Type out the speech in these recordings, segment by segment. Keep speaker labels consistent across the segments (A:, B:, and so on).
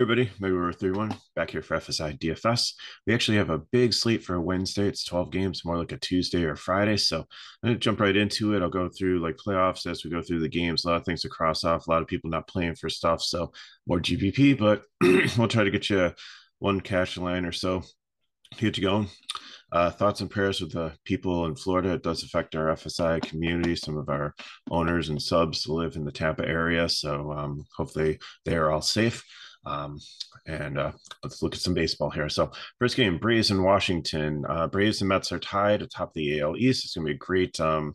A: everybody, MegaRuler 3 1 back here for FSI DFS. We actually have a big slate for Wednesday. It's 12 games, more like a Tuesday or Friday. So I'm going to jump right into it. I'll go through like playoffs as we go through the games. A lot of things to cross off, a lot of people not playing for stuff. So more GPP, but we'll try to get you one cash line or so to get you going. Uh, thoughts and prayers with the people in Florida. It does affect our FSI community. Some of our owners and subs live in the Tampa area. So um, hopefully they are all safe. Um, and uh, let's look at some baseball here. So, first game, Braves and Washington. Uh, Braves and Mets are tied atop the AL East. It's going to be a great um,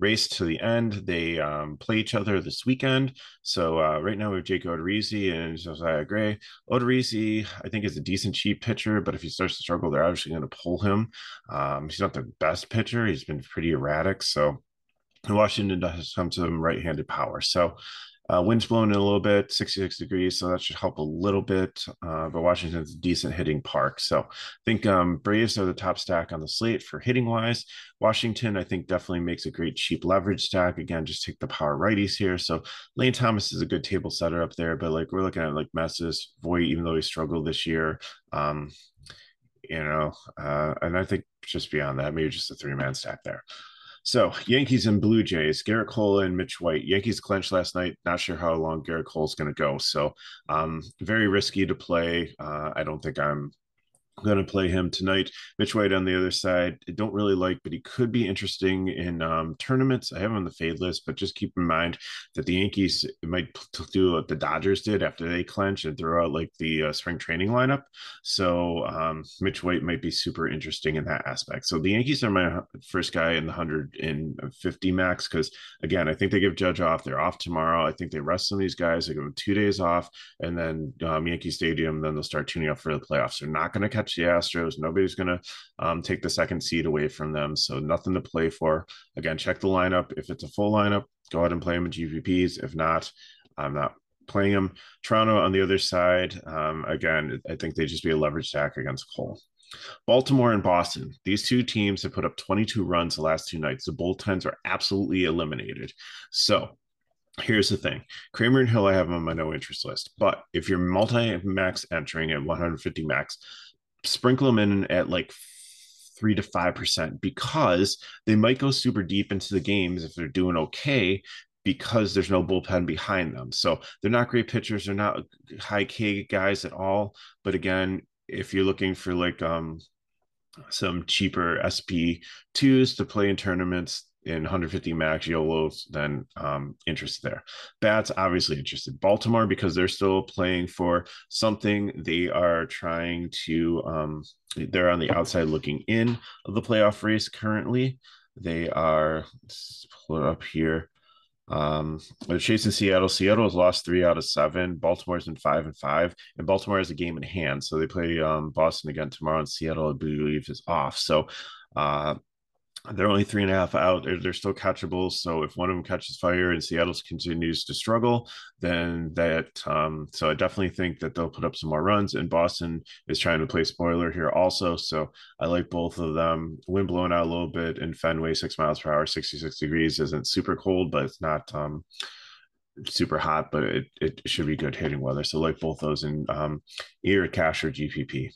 A: race to the end. They um, play each other this weekend. So, uh, right now we have Jake Odorizzi and Josiah Gray. Odorizzi, I think, is a decent cheap pitcher, but if he starts to struggle, they're obviously going to pull him. Um, he's not the best pitcher, he's been pretty erratic. So, Washington does come to some right-handed power. So uh, wind's blowing in a little bit, 66 degrees, so that should help a little bit. Uh, but Washington's a decent hitting park. So I think um, Braves are the top stack on the slate for hitting wise. Washington, I think, definitely makes a great cheap leverage stack. Again, just take the power righties here. So Lane Thomas is a good table setter up there, but like we're looking at like Meneses, Voit, even though he struggled this year. Um, you know, uh, and I think just beyond that, maybe just a three man stack there. So Yankees and Blue Jays, Gerrit Cole and Mitch White. Yankees clinched last night. Not sure how long Gerrit Cole's going to go. So um, very risky to play. Uh, I don't think I'm going to play him tonight. Mitch White on the other side, I don't really like, but he could be interesting in um, tournaments. I have him on the fade list, but just keep in mind that the Yankees might do what the Dodgers did after they clinch and throw out like the uh, spring training lineup. So um, Mitch White might be super interesting in that aspect. So the Yankees are my first guy in the 150 max because, again, I think they give Judge off. They're off tomorrow. I think they rest some of these guys. They give them two days off, and then um, Yankee Stadium, then they'll start tuning up for the playoffs. They're not going to catch catch the Astros. Nobody's going to um, take the second seed away from them. So nothing to play for. Again, check the lineup. If it's a full lineup, go ahead and play them in GPPs. If not, I'm not playing them. Toronto on the other side, um, again, I think they just be a leverage stack against Cole. Baltimore and Boston. These two teams have put up 22 runs the last two nights. The bullpens are absolutely eliminated. So here's the thing Kremer and Hill, I have them on my no interest list. But if you're multi max entering at 150 max, sprinkle them in at like three to five percent because they might go super deep into the games if they're doing okay because there's no bullpen behind them. So they're not great pitchers, they're not high K guys at all. But again, if you're looking for like um some cheaper SP twos to play in tournaments, in 150 max YOLOs, then um, interest there. Bats obviously interested. Baltimore because they're still playing for something. They are trying to. Um, they're on the outside looking in of the playoff race currently. They are. Let's pull it up here. Um, they're chasing Seattle. Seattle has lost three out of seven. Baltimore's in five and five, and Baltimore has a game in hand. So they play um, Boston again tomorrow, and Seattle, I believe, is off. So uh, they're only three and a half out. They're, they're still catchable. So if one of them catches fire and Seattle continues to struggle, then that. Um, so I definitely think that they'll put up some more runs. And Boston is trying to play spoiler here also. So I like both of them. Wind blowing out a little bit in Fenway, six miles per hour, 66 degrees isn't super cold, but it's not. Um, super hot, but it, it should be good hitting weather. So like both those in um, either cash or GPP.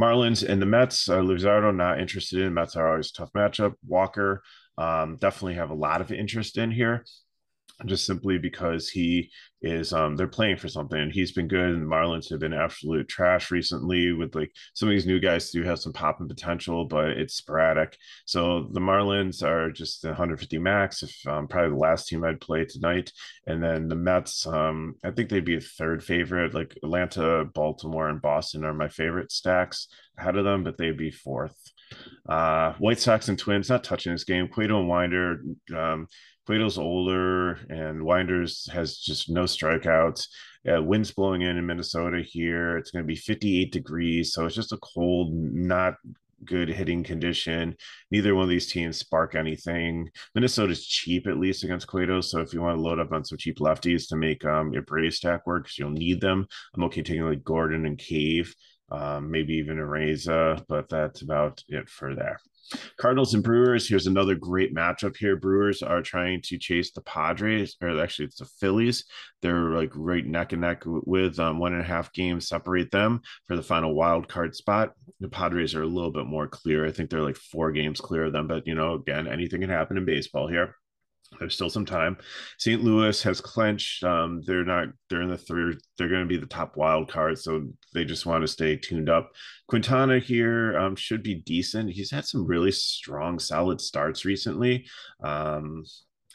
A: Marlins and the Mets. Uh, Luzardo not interested in. Mets are always tough matchup. Walker um, definitely have a lot of interest in here just simply because he is um they're playing for something and he's been good and Marlins have been absolute trash recently with like some of these new guys do have some pop and potential but it's sporadic. So the Marlins are just 150 max if um, probably the last team I'd play tonight. And then the Mets um I think they'd be a third favorite. Like Atlanta Baltimore and Boston are my favorite stacks ahead of them but they'd be fourth. Uh White Sox and Twins not touching this game. Cueto and Winder um Cueto's older and Winders has just no strikeouts. Uh, winds blowing in in Minnesota here. It's going to be 58 degrees. So it's just a cold, not good hitting condition. Neither one of these teams spark anything. Minnesota's cheap at least against Cueto. So if you want to load up on some cheap lefties to make um, your Brady stack work, you'll need them. I'm okay taking like Gordon and Cave um, maybe even Arraez, but that's about it for there. Cardinals and Brewers. Here's another great matchup here. Brewers are trying to chase the Padres, or actually it's the Phillies. They're like right neck and neck with um, one and a half games separate them for the final wild card spot. The Padres are a little bit more clear. I think they're like four games clear of them, but you know, again, anything can happen in baseball here. There's still some time. St. Louis has clenched. Um, they're not. They're in the third. They're going to be the top wild card, so they just want to stay tuned up. Quintana here um, should be decent. He's had some really strong, solid starts recently, um,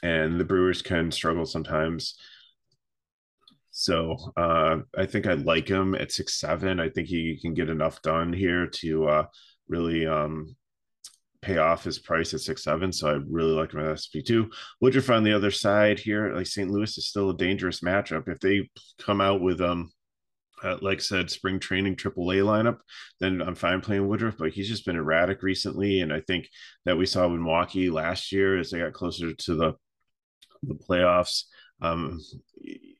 A: and the Brewers can struggle sometimes. So uh, I think I like him at six seven. I think he can get enough done here to uh, really um, pay off his price at six seven. So I really like at SP two. Woodruff on the other side here, like St. Louis is still a dangerous matchup. If they come out with um uh, like I said, spring training AAA lineup, then I'm fine playing Woodruff. But he's just been erratic recently, and I think that we saw with Milwaukee last year as they got closer to the the playoffs. Um,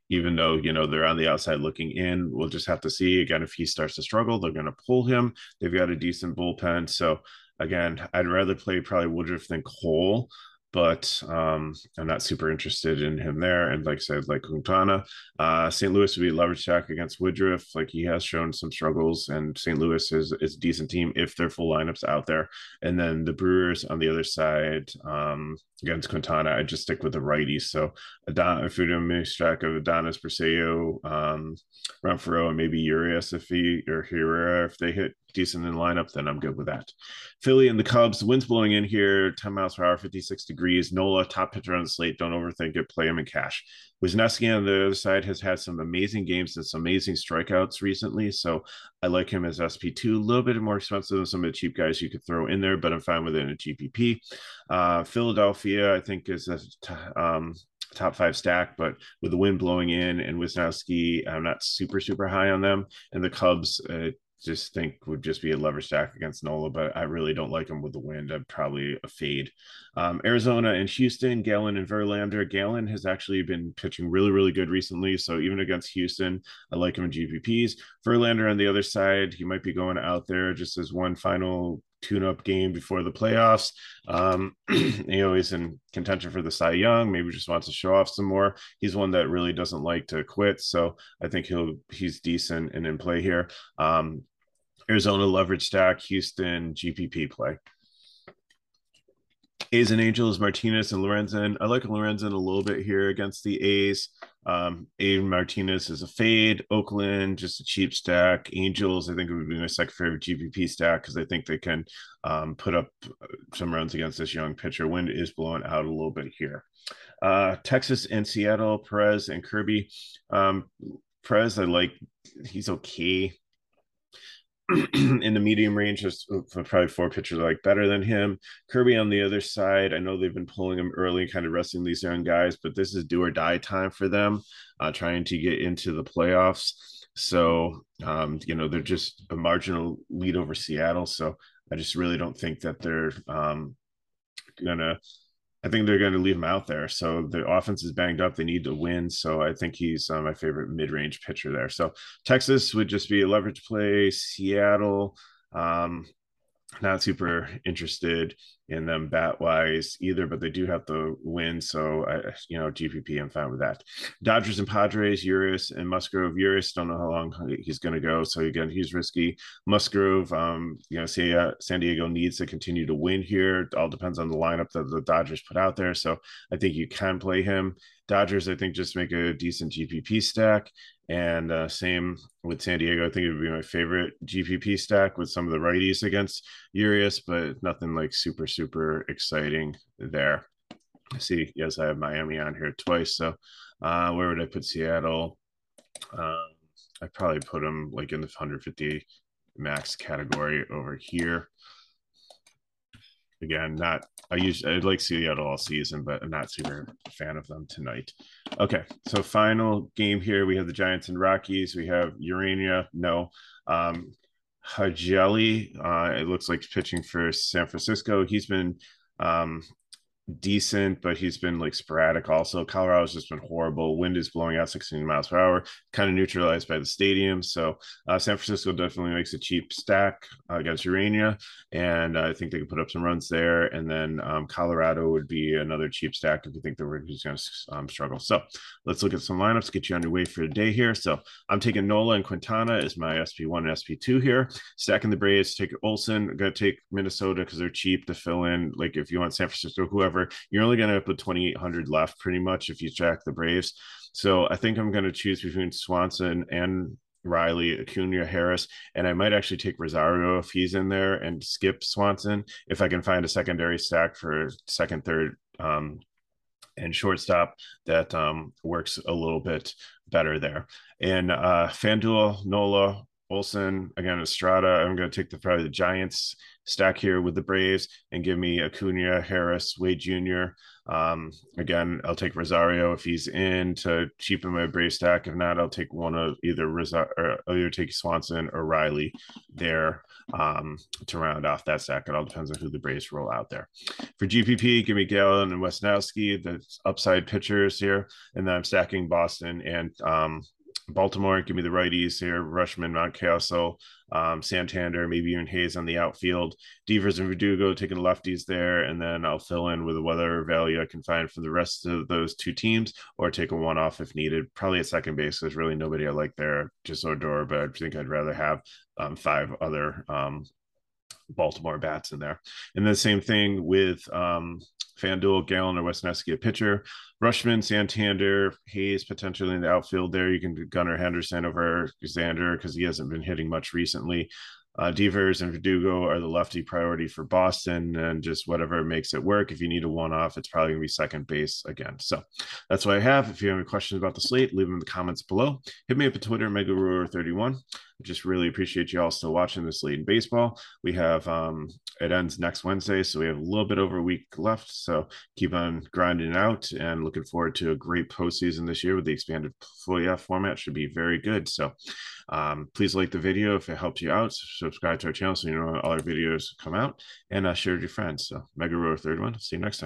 A: even though you know they're on the outside looking in, we'll just have to see again if he starts to struggle. They're going to pull him. They've got a decent bullpen, so again, I'd rather play probably Woodruff than Cole, but um, I'm not super interested in him there. And like I said, like Quintana, uh, St. Louis would be leverage stack against Woodruff. Like he has shown some struggles, and St. Louis is, is a decent team if their full lineups out there. And then the Brewers on the other side um, against Quintana, I just stick with the righties. So Adon, if we do a stack of Adonis Perseo, um, Renfroe, and maybe Urias if he or Herrera if they hit decent in lineup, then I'm good with that. Philly and the Cubs, the wind's blowing in here, 10 miles per hour, 56 degrees. Nola, top pitcher on the slate. Don't overthink it. Play him in cash. Wesneski on the other side has had some amazing games and some amazing strikeouts recently. So I like him as SP2. A little bit more expensive than some of the cheap guys you could throw in there, but I'm fine with it in a GPP. Uh, Philadelphia, I think, is a um, top five stack, but with the wind blowing in and Wesneski, I'm not super, super high on them. And the Cubs, uh, just think would just be a lever stack against Nola, but I really don't like him with the wind. I'm probably a fade. Um, Arizona and Houston, Gallen and Verlander. Gallen has actually been pitching really, really good recently. So even against Houston, I like him in GPPs. Verlander on the other side, he might be going out there just as one final tune-up game before the playoffs. Um, you in contention for the Cy Young. Maybe just wants to show off some more. He's one that really doesn't like to quit, so I think he'll he's decent and in play here. Um, Arizona leverage stack, Houston GPP play. A's and Angels, Martinez and Lorenzen. I like Lorenzen a little bit here against the A's. Um, A Martinez is a fade. Oakland, just a cheap stack. Angels, I think it would be my second favorite GPP stack because I think they can um, put up some runs against this young pitcher. Wind is blowing out a little bit here. Uh, Texas and Seattle, Perez and Kirby. Um, Perez, I like. He's okay. in the medium range, just probably four pitchers like better than him. Kirby on the other side, I know they've been pulling him early, kind of resting these young guys, but this is do or die time for them, uh, trying to get into the playoffs. So, um, you know, they're just a marginal lead over Seattle. So I just really don't think that they're um, gonna I think they're going to leave him out there. So the offense is banged up. They need to win. So I think he's uh, my favorite mid-range pitcher there. So Texas would just be a leverage play. Seattle, um, not super interested in them bat wise either, but they do have to win. So I, you know, GPP, I'm fine with that. Dodgers and Padres, Urias and Musgrove. Urias, don't know how long he's going to go. So again, he's risky. Musgrove, um, you know, San Diego needs to continue to win here. It all depends on the lineup that the Dodgers put out there. So I think you can play him. Dodgers, I think, just make a decent GPP stack. And uh, same with San Diego. I think it would be my favorite GPP stack with some of the righties against Urias, but nothing like super, super exciting there. See, yes, I have Miami on here twice. So uh, where would I put Seattle? Um, I probably put them like in the 150 max category over here again, not I use I'd like Seattle all season, but I'm not super fan of them tonight. Okay, so final game here. We have the Giants and Rockies. We have Ureña, no. Um Hjelle, uh, it looks like pitching for San Francisco. He's been um decent, but he's been like sporadic also. Colorado's just been horrible. Wind is blowing out 16 miles per hour, kind of neutralized by the stadium. So uh, San Francisco definitely makes a cheap stack uh, against Ureña, and I think they can put up some runs there. And then um, Colorado would be another cheap stack if you think the Rockies going to um, struggle. So let's look at some lineups, get you on your way for the day here. So I'm taking Nola and Quintana as my SP1 and SP2 here. Stacking the Braves, take Olson. Going to take Minnesota because they're cheap to fill in. Like if you want San Francisco, whoever, you're only going to put 2,800 left pretty much if you track the Braves. So I think I'm going to choose between Swanson and Riley, Acuna, Harris, and I might actually take Rosario if he's in there and skip Swanson if I can find a secondary stack for second, third, um, and shortstop that um, works a little bit better there. And uh, FanDuel, Nola, Olson, again, Estrada. I'm going to take the probably the Giants stack here with the Braves and give me Acuna, Harris, Wade Jr. Um, again, I'll take Rosario if he's in to cheapen my Brave stack. If not, I'll take one of either Rosario or either take Swanson or Riley there um, to round off that stack. It all depends on who the Braves roll out there. For GPP, give me Gallen and Wesneski, the upside pitchers here, and then I'm stacking Boston and um, Baltimore, give me the righties here. Rutschman, Mountcastle, um, Santander, maybe even Hays on the outfield. Devers and Verdugo taking the lefties there, and then I'll fill in with whatever value I can find for the rest of those two teams, or take a one off if needed. Probably at second base. There's really nobody I like there, just Odor, but I think I'd rather have um, five other um, Baltimore bats in there. And the same thing with um, FanDuel, Gallen, or Wesneski, a pitcher. Rutschman, Santander, Hays potentially in the outfield there. You can Gunnar Henderson over Xander because he hasn't been hitting much recently. Uh, Devers and Verdugo are the lefty priority for Boston, and just whatever makes it work. If you need a one off, it's probably going to be second base again. So that's what I have. If you have any questions about the slate, leave them in the comments below. Hit me up at Twitter, MegaRuler31 just really appreciate you all still watching this lead in baseball. We have um it ends next Wednesday, so we have a little bit over a week left. So keep on grinding out and looking forward to a great postseason this year with the expanded playoff format. Should be very good. So um, please like the video if it helps you out. Subscribe to our channel so you know when all our videos come out and uh, share with your friends. So Mega Ruler Third One. See you next time.